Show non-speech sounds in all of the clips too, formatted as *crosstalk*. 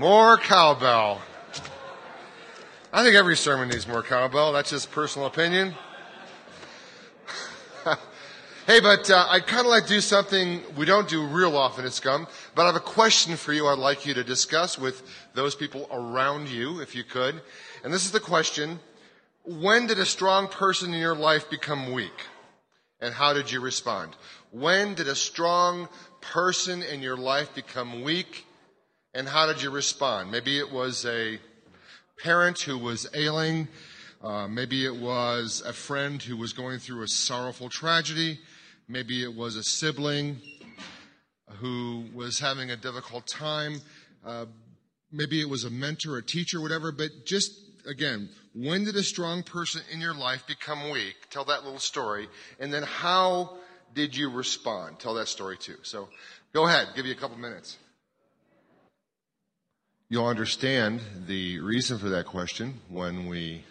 More cowbell. I think every sermon needs more cowbell. That's just personal opinion. *laughs* hey, but uh, I'd kind of like to do something we don't do real often at Scum, but I have a question for you I'd like you to discuss with those people around you, if you could. And this is the question When did a strong person in your life become weak? And how did you respond? When did a strong person in your life become weak? And how did you respond? Maybe it was a parent who was ailing. Uh, maybe it was a friend who was going through a sorrowful tragedy. Maybe it was a sibling who was having a difficult time. Uh, maybe it was a mentor, a teacher, whatever. But just again, when did a strong person in your life become weak? Tell that little story. And then how did you respond? Tell that story too. So go ahead, give you a couple minutes. You'll understand the reason for that question when we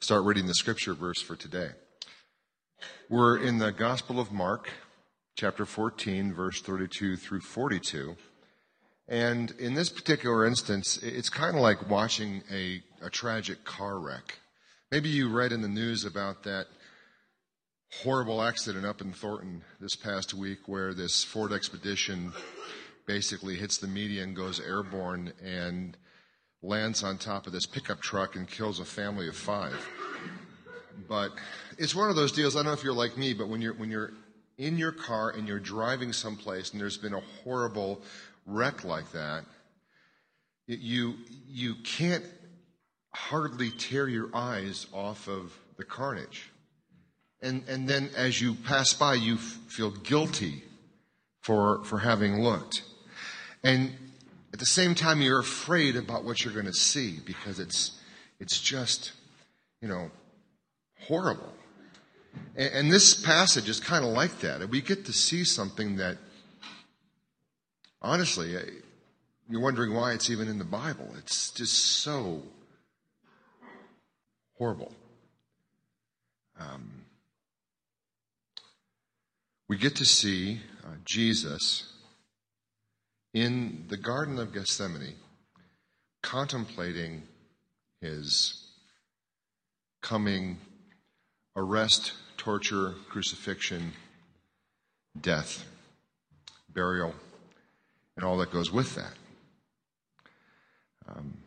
start reading the scripture verse for today. We're in the Gospel of Mark, chapter 14, verse 32 through 42. And in this particular instance, it's kind of like watching a, a tragic car wreck. Maybe you read in the news about that horrible accident up in Thornton this past week where this Ford Expedition basically hits the median, goes airborne, and lands on top of this pickup truck and kills a family of five. But it's one of those deals. I don't know if you're like me, but when you're when you're in your car and you're driving someplace and there's been a horrible wreck like that, you you can't hardly tear your eyes off of the carnage. And and then as you pass by, you feel guilty for for having looked. And at the same time, you're afraid about what you're going to see because it's, it's just, you know, horrible. And, and this passage is kind of like that. We get to see something that, honestly, you're wondering why it's even in the Bible. It's just so horrible. Um, we get to see uh, Jesus in the Garden of Gethsemane, contemplating his coming arrest, torture, crucifixion, death, burial, and all that goes with that. Um,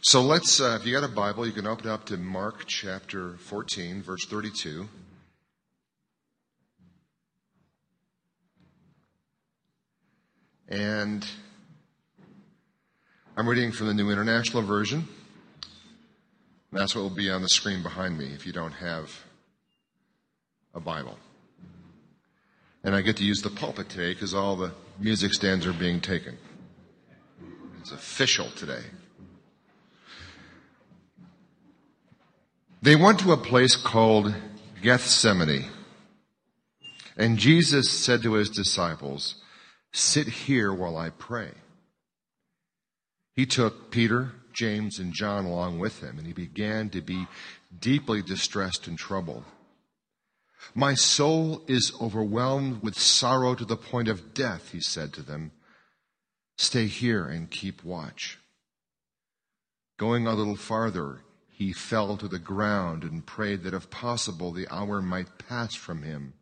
so let's, uh, if you got a Bible, you can open up to Mark chapter 14, verse 32. And I'm reading from the New International Version. That's what will be on the screen behind me if you don't have a Bible. And I get to use the pulpit today because all the music stands are being taken. It's official today. They went to a place called Gethsemane. And Jesus said to his disciples, Sit here while I pray. He took Peter, James, and John along with him, and he began to be deeply distressed and troubled. My soul is overwhelmed with sorrow to the point of death, he said to them. Stay here and keep watch. Going a little farther, he fell to the ground and prayed that if possible the hour might pass from him.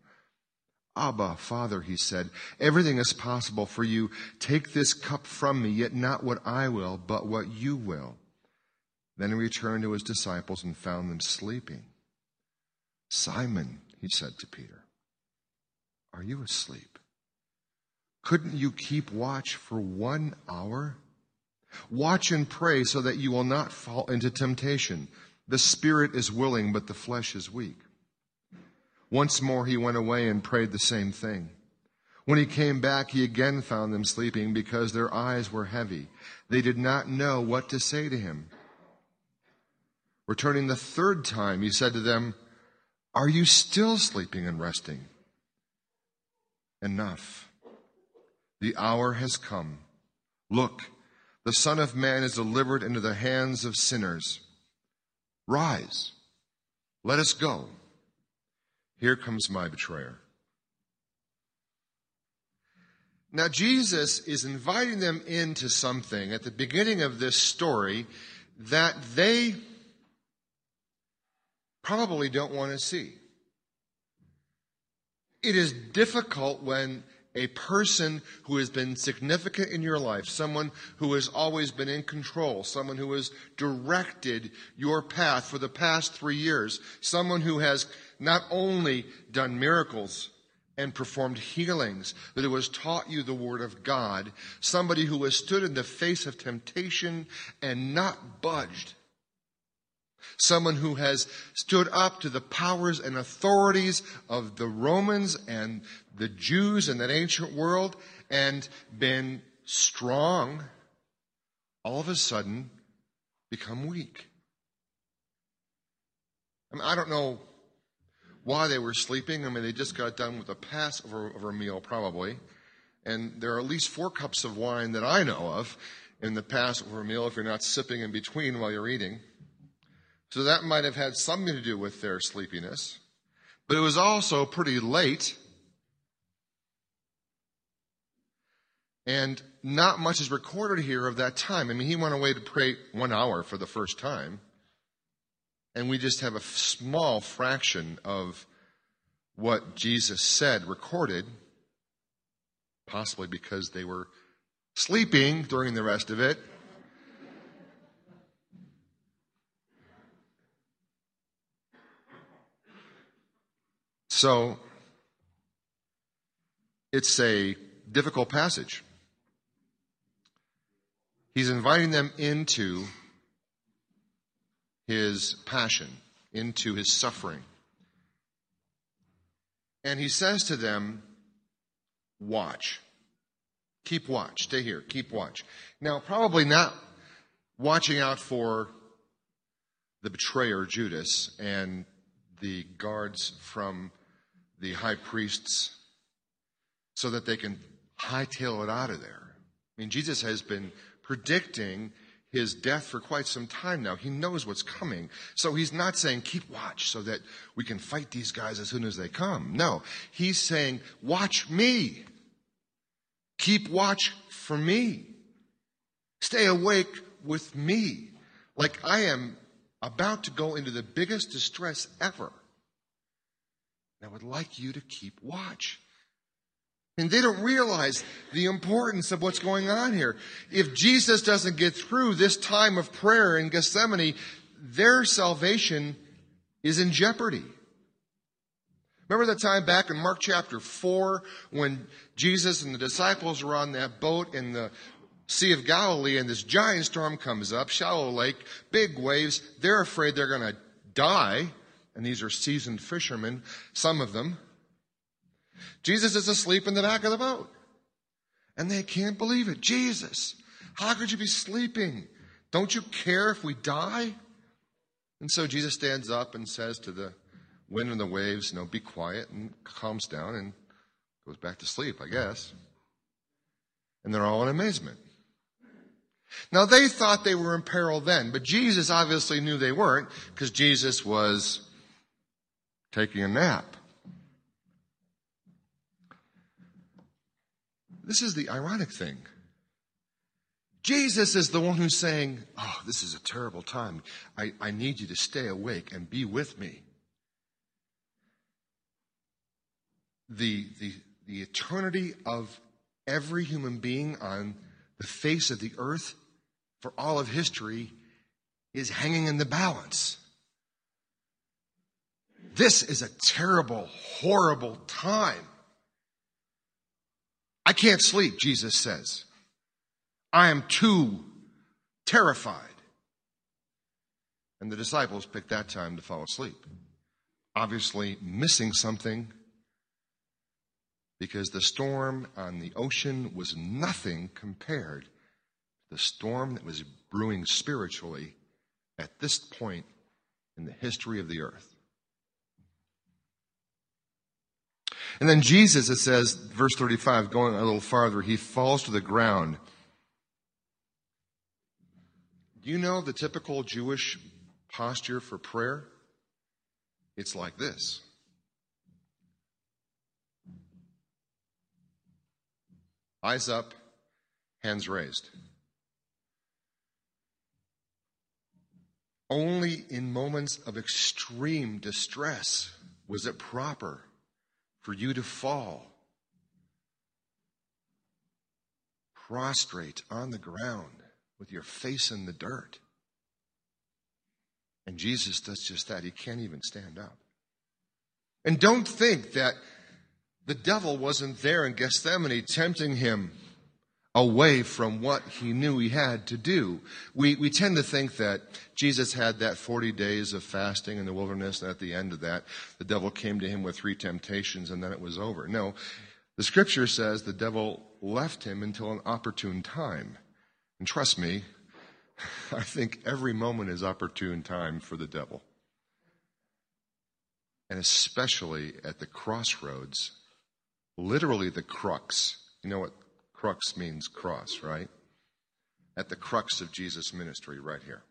Abba, Father, he said, everything is possible for you. Take this cup from me, yet not what I will, but what you will. Then he returned to his disciples and found them sleeping. Simon, he said to Peter, are you asleep? Couldn't you keep watch for one hour? Watch and pray so that you will not fall into temptation. The spirit is willing, but the flesh is weak. Once more he went away and prayed the same thing. When he came back, he again found them sleeping because their eyes were heavy. They did not know what to say to him. Returning the third time, he said to them, Are you still sleeping and resting? Enough. The hour has come. Look, the Son of Man is delivered into the hands of sinners. Rise, let us go. Here comes my betrayer. Now, Jesus is inviting them into something at the beginning of this story that they probably don't want to see. It is difficult when a person who has been significant in your life, someone who has always been in control, someone who has directed your path for the past three years, someone who has not only done miracles, and performed healings, but who has taught you the Word of God, somebody who has stood in the face of temptation and not budged, someone who has stood up to the powers and authorities of the Romans and the Jews in that ancient world and been strong, all of a sudden become weak. I, mean, I don't know why they were sleeping. I mean, they just got done with a Passover meal, probably. And there are at least four cups of wine that I know of in the Passover meal if you're not sipping in between while you're eating. So that might have had something to do with their sleepiness. But it was also pretty late. And not much is recorded here of that time. I mean, he went away to pray one hour for the first time and we just have a small fraction of what Jesus said recorded, possibly because they were sleeping during the rest of it. So, it's a difficult passage. He's inviting them into his passion, into his suffering. And he says to them, Watch. Keep watch. Stay here. Keep watch. Now, probably not watching out for the betrayer, Judas, and the guards from the high priests so that they can hightail it out of there. I mean, Jesus has been predicting his death for quite some time now. He knows what's coming. So he's not saying, keep watch so that we can fight these guys as soon as they come. No, he's saying, watch me. Keep watch for me. Stay awake with me. Like I am about to go into the biggest distress ever. I would like you to keep watch. And they don't realize the importance of what's going on here. If Jesus doesn't get through this time of prayer in Gethsemane, their salvation is in jeopardy. Remember that time back in Mark chapter 4 when Jesus and the disciples were on that boat in the Sea of Galilee and this giant storm comes up, shallow lake, big waves. They're afraid they're going to die. And these are seasoned fishermen, some of them. Jesus is asleep in the back of the boat. And they can't believe it. Jesus, how could you be sleeping? Don't you care if we die? And so Jesus stands up and says to the wind and the waves, know, be quiet and calms down and goes back to sleep, I guess. And they're all in amazement. Now they thought they were in peril then, but Jesus obviously knew they weren't because Jesus was taking a nap. This is the ironic thing. Jesus is the one who's saying, Oh, this is a terrible time. I, I need you to stay awake and be with me. The, the, the eternity of every human being on the face of the earth for all of history is hanging in the balance. This is a terrible, horrible time. I can't sleep, Jesus says. I am too terrified. And the disciples picked that time to fall asleep. Obviously, missing something because the storm on the ocean was nothing compared to the storm that was brewing spiritually at this point in the history of the earth. And then Jesus, it says, verse 35, going a little farther, he falls to the ground. Do you know the typical Jewish posture for prayer? It's like this. Eyes up, hands raised. Only in moments of extreme distress was it proper for you to fall prostrate on the ground with your face in the dirt. And Jesus does just that. He can't even stand up. And don't think that the devil wasn't there in Gethsemane tempting him away from what he knew he had to do. We, we tend to think that Jesus had that 40 days of fasting in the wilderness, and at the end of that, the devil came to him with three temptations, and then it was over. No, the scripture says the devil left him until an opportune time. And trust me, *laughs* I think every moment is opportune time for the devil. And especially at the crossroads, literally the crux. You know what crux means cross, right? At the crux of Jesus' ministry, right here.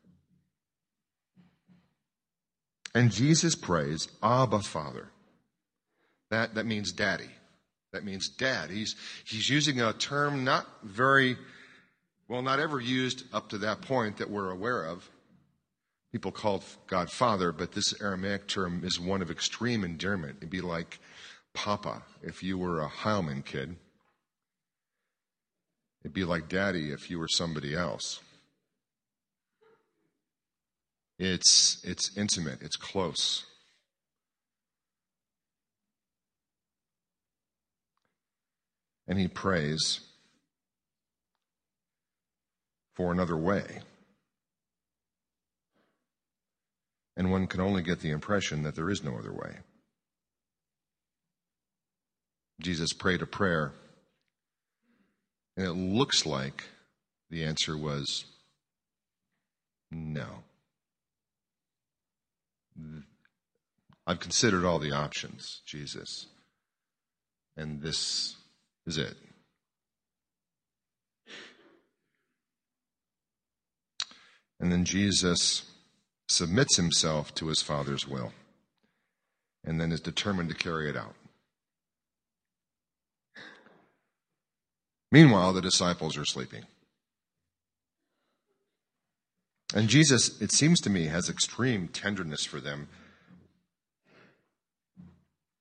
And Jesus prays, Abba, Father. That, that means daddy. That means dad. He's, he's using a term not very, well, not ever used up to that point that we're aware of. People called God Father, but this Aramaic term is one of extreme endearment. It'd be like Papa if you were a Heilman kid. It'd be like Daddy if you were somebody else. It's, it's intimate, it's close. and he prays for another way. And one can only get the impression that there is no other way. Jesus prayed a prayer, and it looks like the answer was no. I've considered all the options, Jesus, and this is it. And then Jesus submits himself to his Father's will and then is determined to carry it out. Meanwhile, the disciples are sleeping. And Jesus, it seems to me, has extreme tenderness for them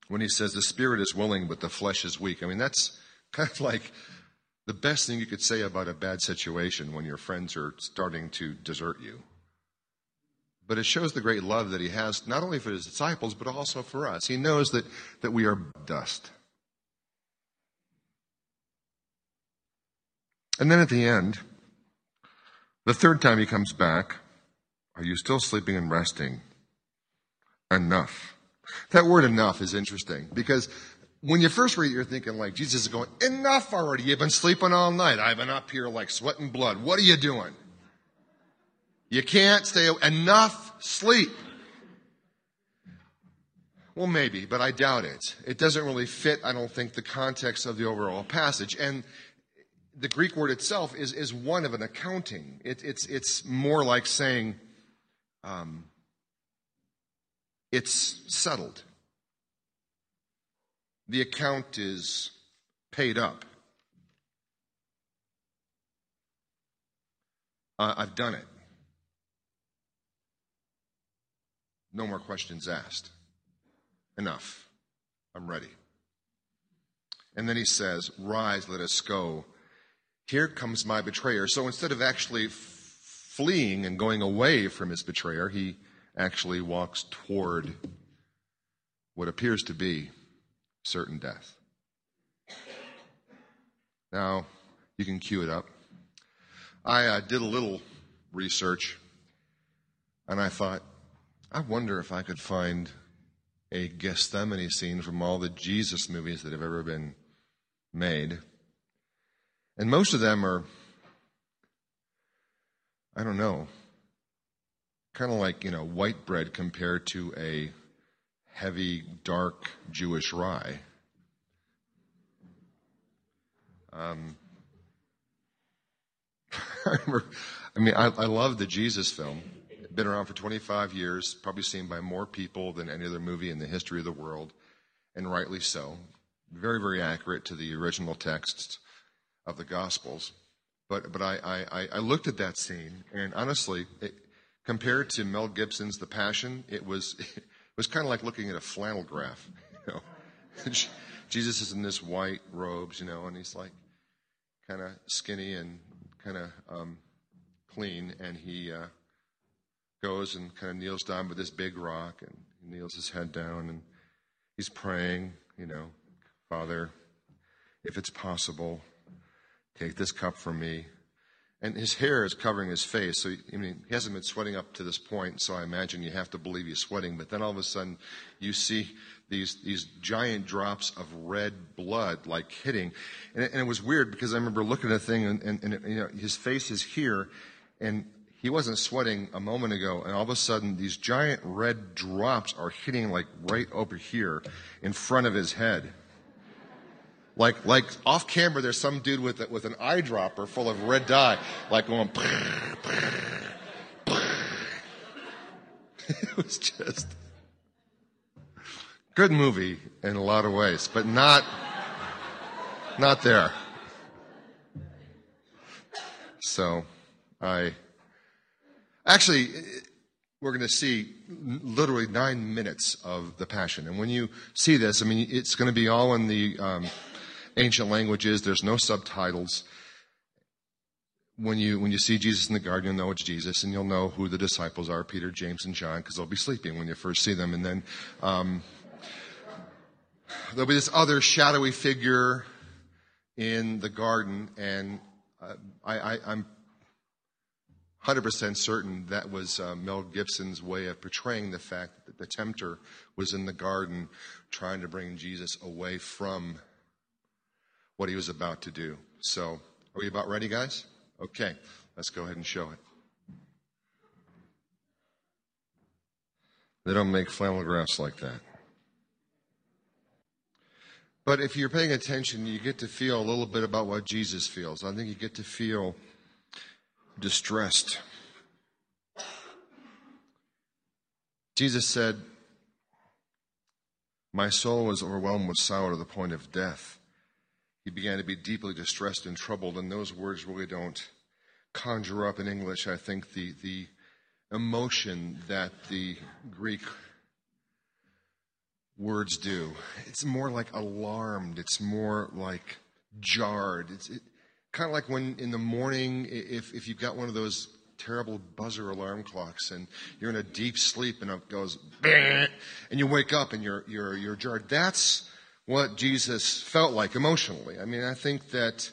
when he says the spirit is willing, but the flesh is weak. I mean, that's kind of like the best thing you could say about a bad situation when your friends are starting to desert you. But it shows the great love that he has, not only for his disciples, but also for us. He knows that, that we are dust. And then at the end, the third time he comes back, are you still sleeping and resting? Enough. That word enough is interesting because when you first read it, you're thinking like Jesus is going, enough already. You've been sleeping all night. I've been up here like sweating blood. What are you doing? You can't stay enough sleep. Well, maybe, but I doubt it. It doesn't really fit, I don't think, the context of the overall passage. And the Greek word itself is, is one of an accounting. It, it's, it's more like saying, um, it's settled the account is paid up. Uh, I've done it. No more questions asked. Enough. I'm ready. And then he says, Rise, let us go. Here comes my betrayer. So instead of actually fleeing and going away from his betrayer, he actually walks toward what appears to be certain death. Now, you can cue it up. I uh, did a little research and I thought, I wonder if I could find a Gethsemane scene from all the Jesus movies that have ever been made. And most of them are, I don't know, kind of like, you know, white bread compared to a heavy, dark Jewish rye. Um, *laughs* I, mean, I, I love the Jesus film. Been around for 25 years, probably seen by more people than any other movie in the history of the world, and rightly so. Very, very accurate to the original texts. Of the Gospels. But, but I, I, I looked at that scene, and honestly, it, compared to Mel Gibson's The Passion, it was, *laughs* it was kind of like looking at a flannel graph. *laughs* You know? *laughs* Jesus is in this white robes, you know, and he's like kind of skinny and kind of um, clean, and he uh, goes and kind of kneels down with this big rock, and he kneels his head down, and he's praying, you know, Father, if it's possible, take this cup from me. And his hair is covering his face, so I mean, he hasn't been sweating up to this point. So I imagine you have to believe he's sweating. But then all of a sudden, you see these these giant drops of red blood like hitting, and it, and it was weird because I remember looking at the thing, and, and, and it, you know, his face is here, and he wasn't sweating a moment ago, and all of a sudden these giant red drops are hitting like right over here in front of his head. Like, like off camera, there's some dude with, with an eyedropper full of red dye, like going. *laughs* it was just good movie in a lot of ways, but not not there. So, I Actually, we're going to see literally nine minutes of the Passion. And when you see this, I mean, it's going to be all in the um, ancient languages. There's no subtitles. When you when you see Jesus in the garden, you'll know it's Jesus, and you'll know who the disciples are: Peter, James, and John, because they'll be sleeping when you first see them. And then um, there'll be this other shadowy figure in the garden, and uh, I, I'm 100% certain that was uh, Mel Gibson's way of portraying the fact that the tempter was in the garden trying to bring Jesus away from what he was about to do. So, are we about ready, guys? Okay, let's go ahead and show it. They don't make flannel graphs like that. But if you're paying attention, you get to feel a little bit about what Jesus feels. I think you get to feel distressed. Jesus said, My soul was overwhelmed with sorrow to the point of death. He began to be deeply distressed and troubled, and those words really don't conjure up in English, I think, the, the emotion that the Greek words do. It's more like alarmed, it's more like jarred. It's, it, kind of like when in the morning, if, if you've got one of those terrible buzzer alarm clocks and you're in a deep sleep and it goes, and you wake up and you're, you're, you're jarred. That's what Jesus felt like emotionally. I mean, I think that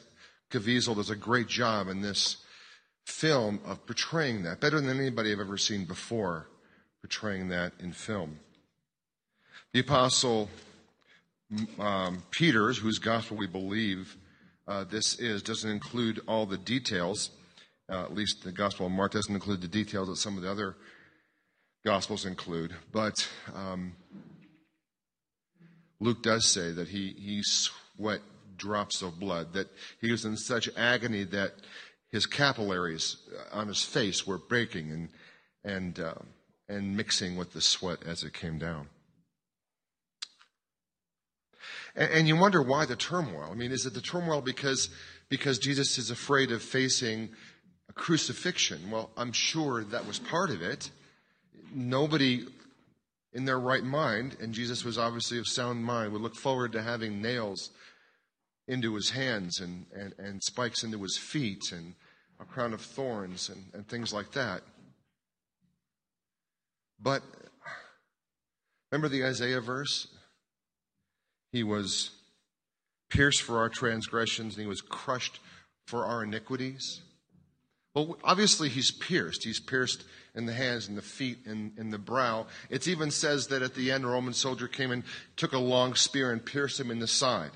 Caviezel does a great job in this film of portraying that, better than anybody I've ever seen before, portraying that in film. The apostle um, Peter's, whose gospel we believe uh, this is doesn't include all the details. Uh, at least the Gospel of Mark doesn't include the details that some of the other Gospels include. But um, Luke does say that he, he sweat drops of blood, that he was in such agony that his capillaries uh, on his face were breaking and, and, uh, and mixing with the sweat as it came down. And, and you wonder why the turmoil. I mean, is it the turmoil because, because Jesus is afraid of facing a crucifixion? Well, I'm sure that was part of it. Nobody in their right mind, and Jesus was obviously of sound mind, would look forward to having nails into his hands and, and, and spikes into his feet and a crown of thorns and, and things like that. But remember the Isaiah verse? He was pierced for our transgressions and he was crushed for our iniquities. Well, obviously he's pierced. He's pierced in the hands and the feet and in the brow. It even says that at the end, a Roman soldier came and took a long spear and pierced him in the side.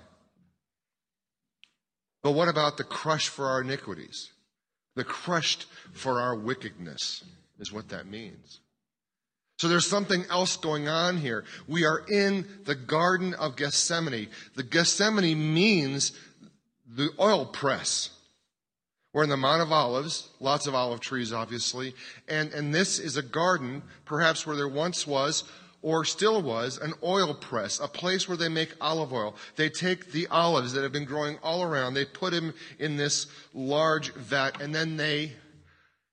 But what about the crush for our iniquities? The crushed for our wickedness is what that means. So there's something else going on here. We are in the Garden of Gethsemane. The Gethsemane means the oil press. We're in the Mount of Olives, lots of olive trees, obviously. And, and this is a garden, perhaps where there once was or still was, an oil press, a place where they make olive oil. They take the olives that have been growing all around, they put them in this large vat, and then they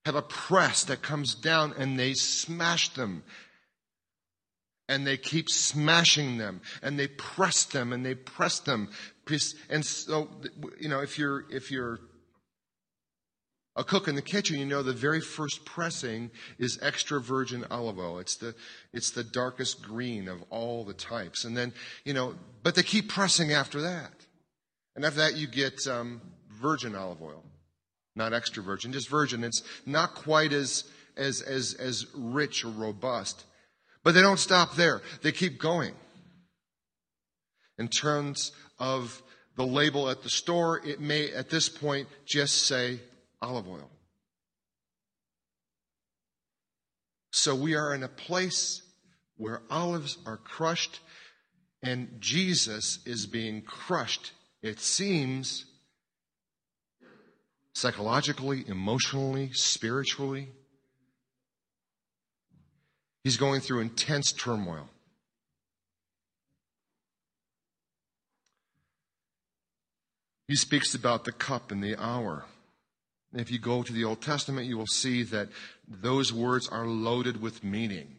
have a press that comes down and they smash them. And they keep smashing them and they press them and they press them. And so, you know, if you're, if you're a cook in the kitchen, you know the very first pressing is extra virgin olive oil. It's the, it's the darkest green of all the types. And then, you know, but they keep pressing after that. And after that, you get um, virgin olive oil, not extra virgin, just virgin. It's not quite as, as, as, as rich or robust. But they don't stop there. They keep going. In terms of the label at the store, it may at this point just say olive oil. So we are in a place where olives are crushed and Jesus is being crushed. It seems psychologically, emotionally, spiritually. He's going through intense turmoil. He speaks about the cup and the hour. If you go to the Old Testament, you will see that those words are loaded with meaning.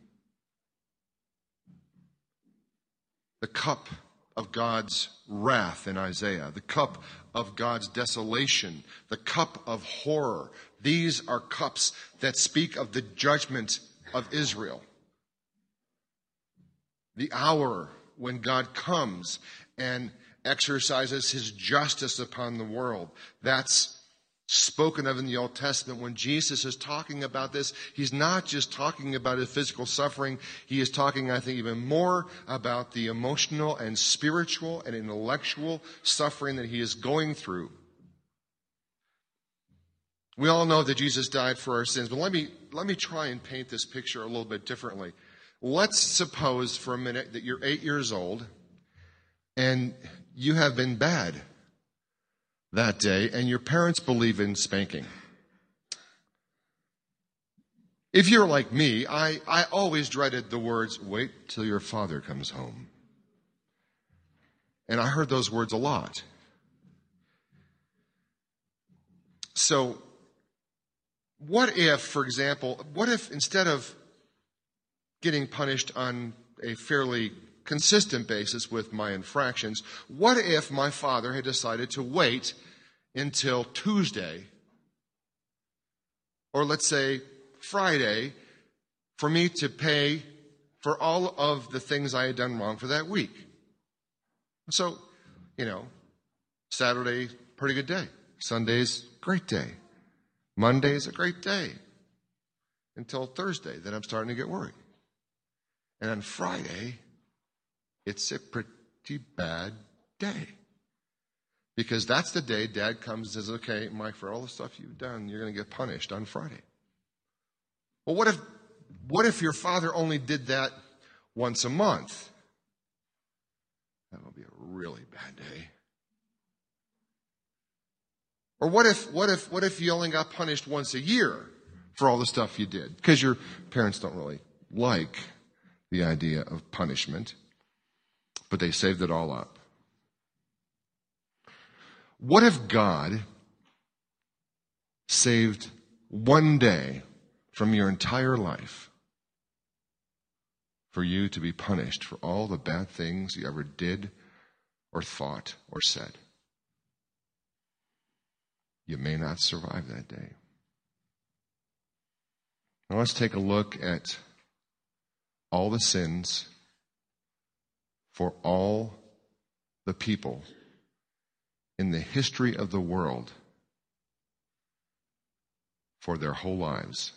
The cup of God's wrath in Isaiah, the cup of God's desolation, the cup of horror. These are cups that speak of the judgment of Israel. The hour when God comes and exercises his justice upon the world. That's spoken of in the Old Testament. When Jesus is talking about this, he's not just talking about his physical suffering. He is talking, I think, even more about the emotional and spiritual and intellectual suffering that he is going through. We all know that Jesus died for our sins, but let me, let me try and paint this picture a little bit differently. Let's suppose for a minute that you're eight years old and you have been bad that day, and your parents believe in spanking. If you're like me, I, I always dreaded the words, wait till your father comes home. And I heard those words a lot. So, what if, for example, what if instead of getting punished on a fairly consistent basis with my infractions. What if my father had decided to wait until Tuesday, or let's say Friday, for me to pay for all of the things I had done wrong for that week? So, you know, Saturday, pretty good day. Sunday's great day. Monday's a great day. Until Thursday, then I'm starting to get worried. And on Friday, it's a pretty bad day. Because that's the day dad comes and says, okay, Mike, for all the stuff you've done, you're going to get punished on Friday. Well, what if, what if your father only did that once a month? That would be a really bad day. Or what if, what if, what if you only got punished once a year for all the stuff you did? Because your parents don't really like the idea of punishment but they saved it all up. What if God saved one day from your entire life for you to be punished for all the bad things you ever did or thought or said? You may not survive that day. Now let's take a look at all the sins for all the people in the history of the world for their whole lives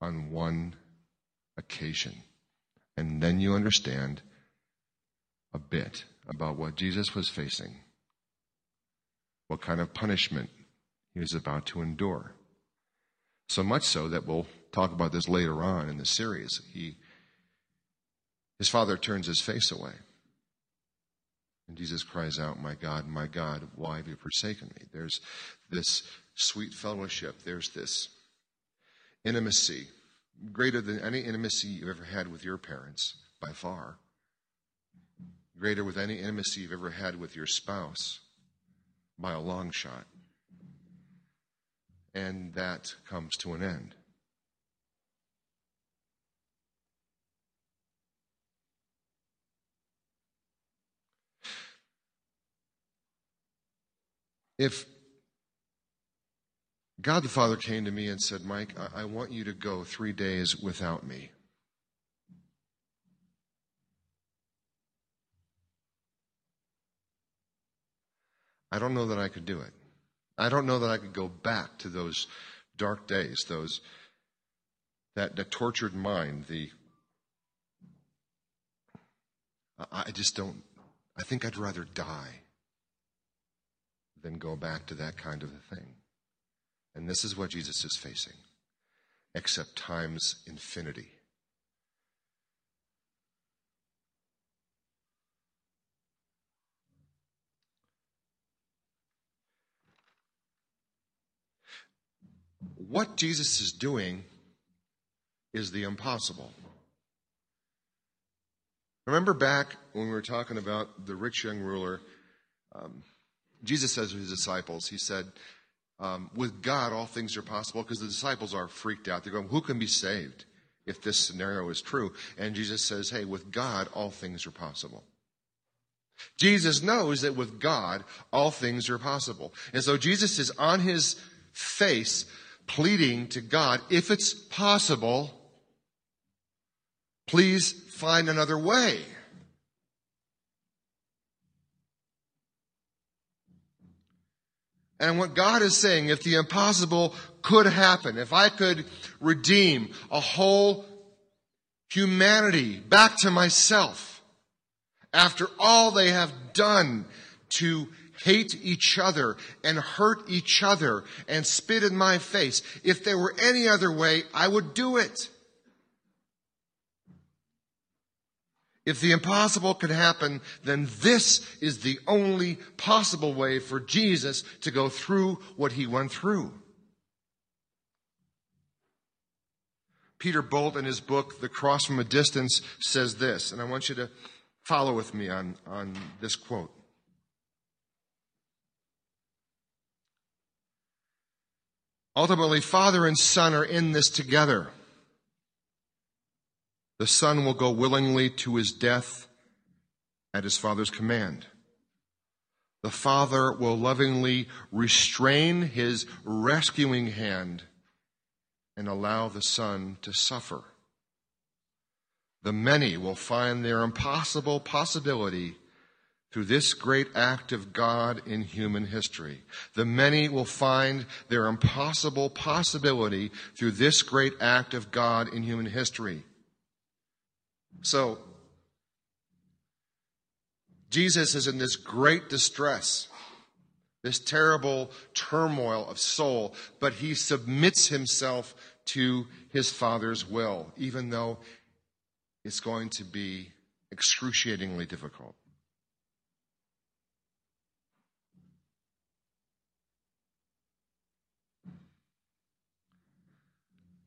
on one occasion. And then you understand a bit about what Jesus was facing, what kind of punishment he was about to endure. So much so that we'll talk about this later on in the series. He his father turns his face away. And Jesus cries out, My God, my God, why have you forsaken me? There's this sweet fellowship, there's this intimacy greater than any intimacy you've ever had with your parents, by far. Greater with any intimacy you've ever had with your spouse, by a long shot. And that comes to an end. If God the Father came to me and said, Mike, I, I want you to go three days without me. I don't know that I could do it. I don't know that I could go back to those dark days, those that, that tortured mind, the I just don't I think I'd rather die than go back to that kind of a thing. And this is what Jesus is facing, except times infinity. What Jesus is doing is the impossible. Remember back when we were talking about the rich young ruler? Um, Jesus says to his disciples, He said, um, with God, all things are possible because the disciples are freaked out. They're going, Who can be saved if this scenario is true? And Jesus says, Hey, with God, all things are possible. Jesus knows that with God, all things are possible. And so Jesus is on his face pleading to God, if it's possible, please find another way. And what God is saying, if the impossible could happen, if I could redeem a whole humanity back to myself after all they have done to hate each other and hurt each other and spit in my face, if there were any other way, I would do it. If the impossible could happen, then this is the only possible way for Jesus to go through what he went through. Peter Bolt, in his book, The Cross from a Distance, says this, and I want you to follow with me on, on this quote. Ultimately, Father and Son are in this together. The Son will go willingly to his death at his Father's command. The Father will lovingly restrain his rescuing hand and allow the Son to suffer. The many will find their impossible possibility through this great act of God in human history. The many will find their impossible possibility through this great act of God in human history. So, Jesus is in this great distress, this terrible turmoil of soul, but he submits himself to his Father's will, even though it's going to be excruciatingly difficult.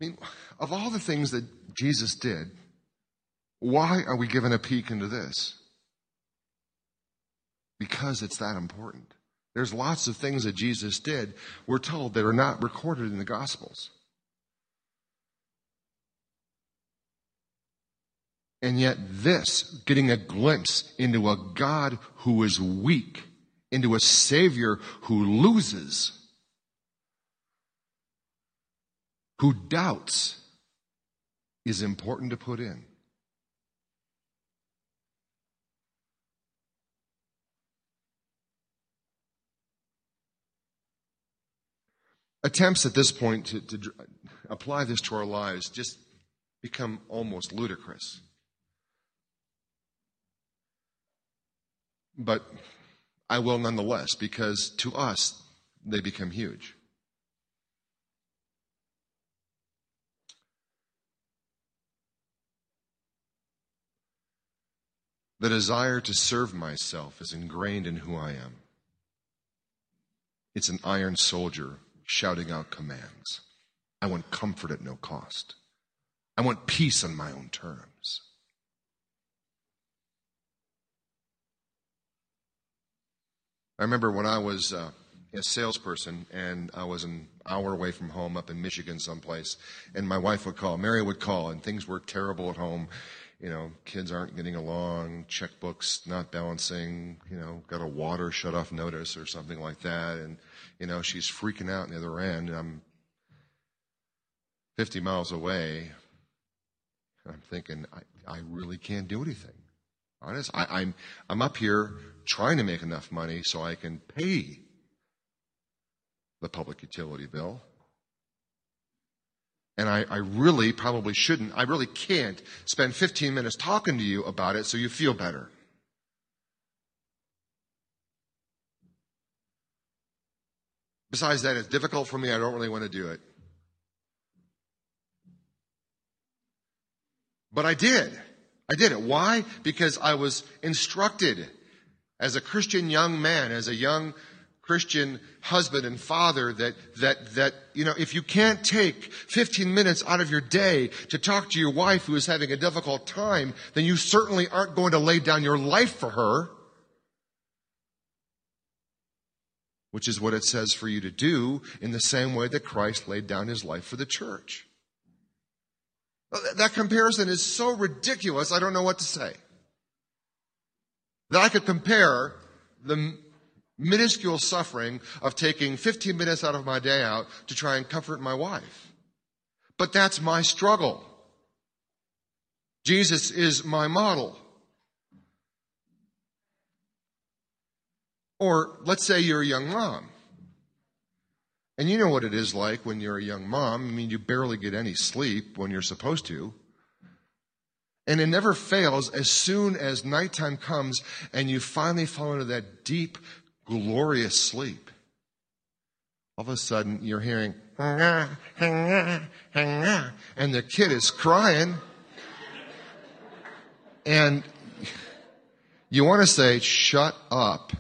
I mean, of all the things that Jesus did, why are we given a peek into this? Because it's that important. There's lots of things that Jesus did, we're told, that are not recorded in the Gospels. And yet, this, getting a glimpse into a God who is weak, into a Savior who loses, who doubts, is important to put in. Attempts at this point to, to apply this to our lives just become almost ludicrous. But I will nonetheless, because to us, they become huge. The desire to serve myself is ingrained in who I am. It's an iron soldier shouting out commands. I want comfort at no cost. I want peace on my own terms. I remember when I was uh, a salesperson and I was an hour away from home up in Michigan someplace, and my wife would call, Mary would call, and things were terrible at home. You know, kids aren't getting along, checkbooks not balancing, you know, got a water shut off notice or something like that. And, you know, she's freaking out on the other end. And I'm 50 miles away. And I'm thinking, I, I really can't do anything. Honest, I, I'm, I'm up here trying to make enough money so I can pay the public utility bill. And I, I, really probably shouldn't, I really can't spend 15 minutes talking to you about it so you feel better. Besides that, it's difficult for me. I don't really want to do it. But I did. I did it. Why? Because I was instructed as a Christian young man, as a young Christian husband and father that, that, that, you know, if you can't take 15 minutes out of your day to talk to your wife who is having a difficult time, then you certainly aren't going to lay down your life for her. Which is what it says for you to do in the same way that Christ laid down his life for the church. That comparison is so ridiculous, I don't know what to say. That I could compare the minuscule suffering of taking 15 minutes out of my day out to try and comfort my wife. But that's my struggle. Jesus is my model. Or let's say you're a young mom. And you know what it is like when you're a young mom. I mean, you barely get any sleep when you're supposed to. And it never fails as soon as nighttime comes and you finally fall into that deep, glorious sleep. All of a sudden, you're hearing, and the kid is crying. And you want to say, shut up.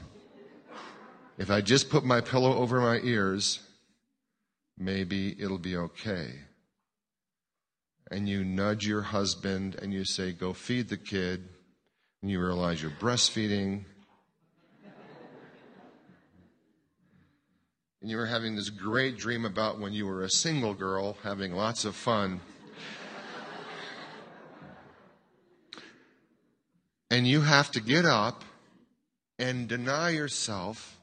If I just put my pillow over my ears, maybe it'll be okay. And you nudge your husband and you say, go feed the kid. And you realize you're breastfeeding. And you were having this great dream about when you were a single girl having lots of fun. and you have to get up and deny yourself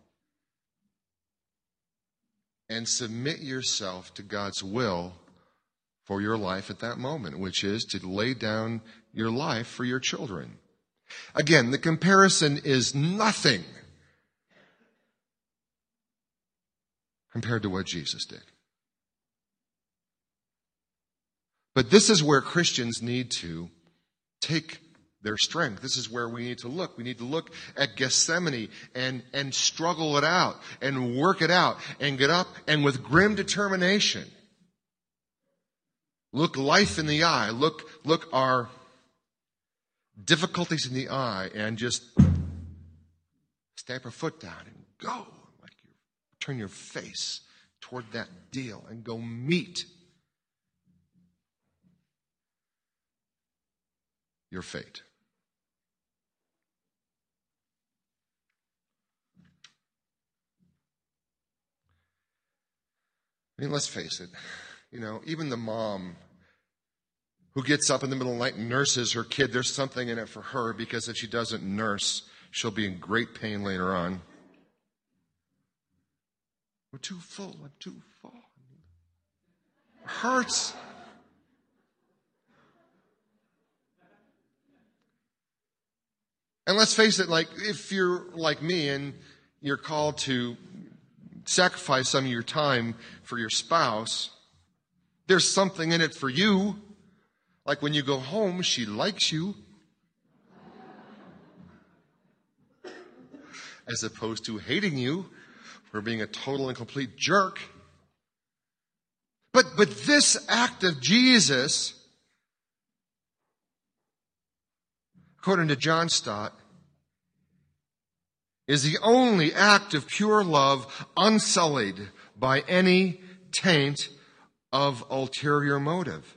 and submit yourself to God's will for your life at that moment, which is to lay down your life for your children. Again, the comparison is nothing compared to what Jesus did. But this is where Christians need to take their strength. This is where we need to look. We need to look at Gethsemane and, and struggle it out and work it out and get up and with grim determination look life in the eye, look, look our difficulties in the eye and just stamp our foot down and go. Turn your face toward that deal and go meet your fate. I mean, let's face it. You know, even the mom who gets up in the middle of the night and nurses her kid, there's something in it for her because if she doesn't nurse, she'll be in great pain later on. We're too full. I'm too full. It hurts. And let's face it, like, if you're like me and you're called to sacrifice some of your time for your spouse, there's something in it for you. Like when you go home, she likes you. As opposed to hating you for being a total and complete jerk. But, but this act of Jesus, according to John Stott, is the only act of pure love unsullied by any taint of ulterior motive.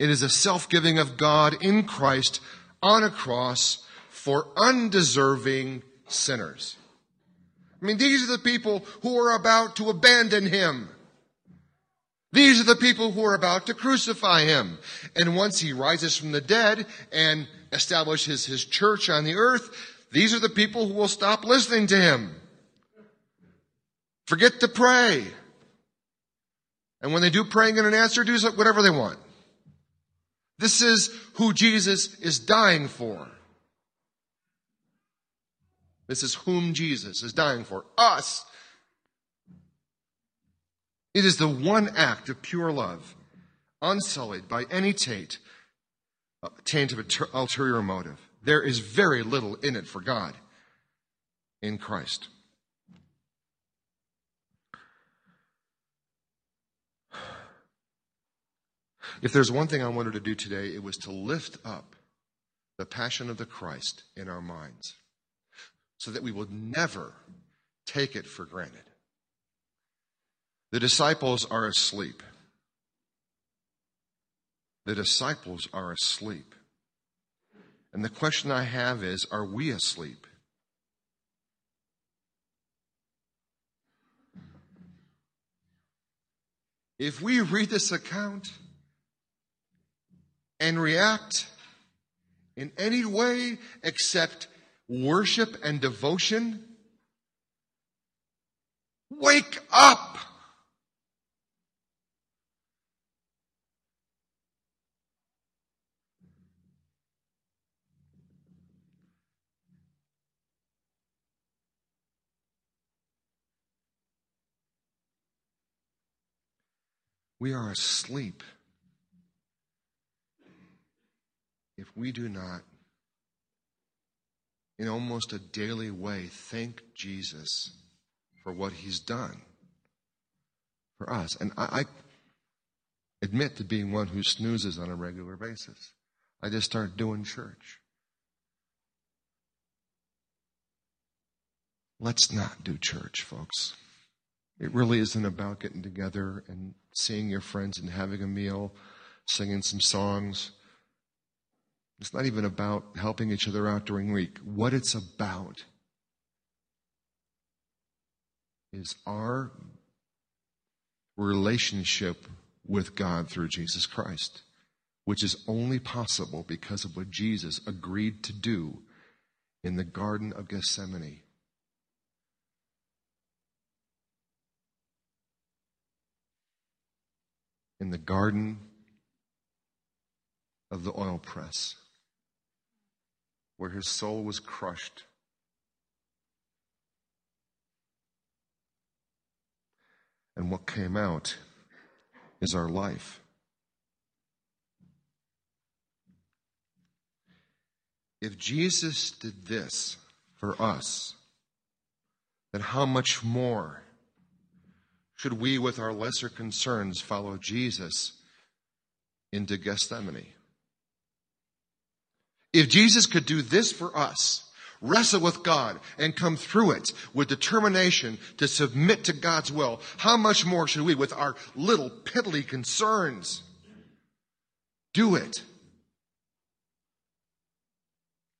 It is a self-giving of God in Christ on a cross for undeserving sinners. I mean, these are the people who are about to abandon him. These are the people who are about to crucify him. And once he rises from the dead and establishes his church on the earth, these are the people who will stop listening to him. Forget to pray. And when they do praying and an answer, do whatever they want. This is who Jesus is dying for. This is whom Jesus is dying for. Us. It is the one act of pure love, unsullied by any taint, uh, taint of ulterior motive. There is very little in it for God in Christ. If there's one thing I wanted to do today, it was to lift up the passion of the Christ in our minds so that we will never take it for granted. The disciples are asleep. The disciples are asleep. And the question I have is are we asleep? If we read this account and react in any way except worship and devotion, wake up. We are asleep if we do not in almost a daily way, thank Jesus for what he's done for us. And I, I admit to being one who snoozes on a regular basis. I just start doing church. Let's not do church, folks. It really isn't about getting together and seeing your friends and having a meal, singing some songs. It's not even about helping each other out during week. What it's about is our relationship with God through Jesus Christ, which is only possible because of what Jesus agreed to do in the Garden of Gethsemane. In the Garden of the oil press where his soul was crushed. And what came out is our life. If Jesus did this for us, then how much more should we, with our lesser concerns, follow Jesus into Gethsemane? If Jesus could do this for us, wrestle with God and come through it with determination to submit to God's will, how much more should we, with our little piddly concerns, do it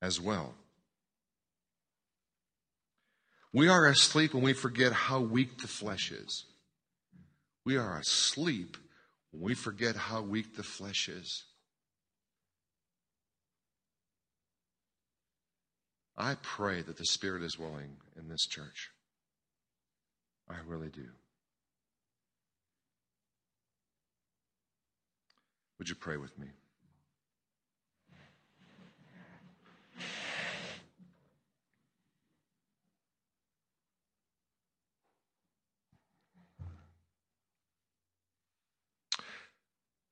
as well? We are asleep when we forget how weak the flesh is. We are asleep when we forget how weak the flesh is. I pray that the Spirit is willing in this church. I really do. Would you pray with me?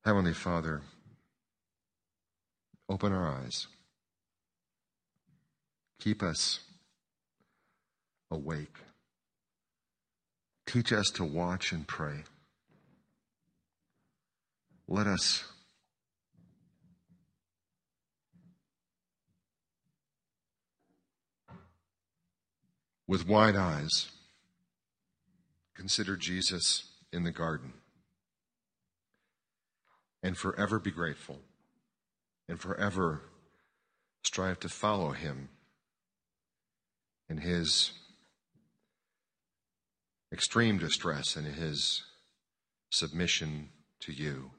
Heavenly Father, open our eyes. Keep us awake. Teach us to watch and pray. Let us with wide eyes consider Jesus in the garden and forever be grateful and forever strive to follow him in his extreme distress and his submission to you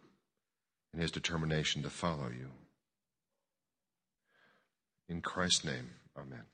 and his determination to follow you. In Christ's name, amen.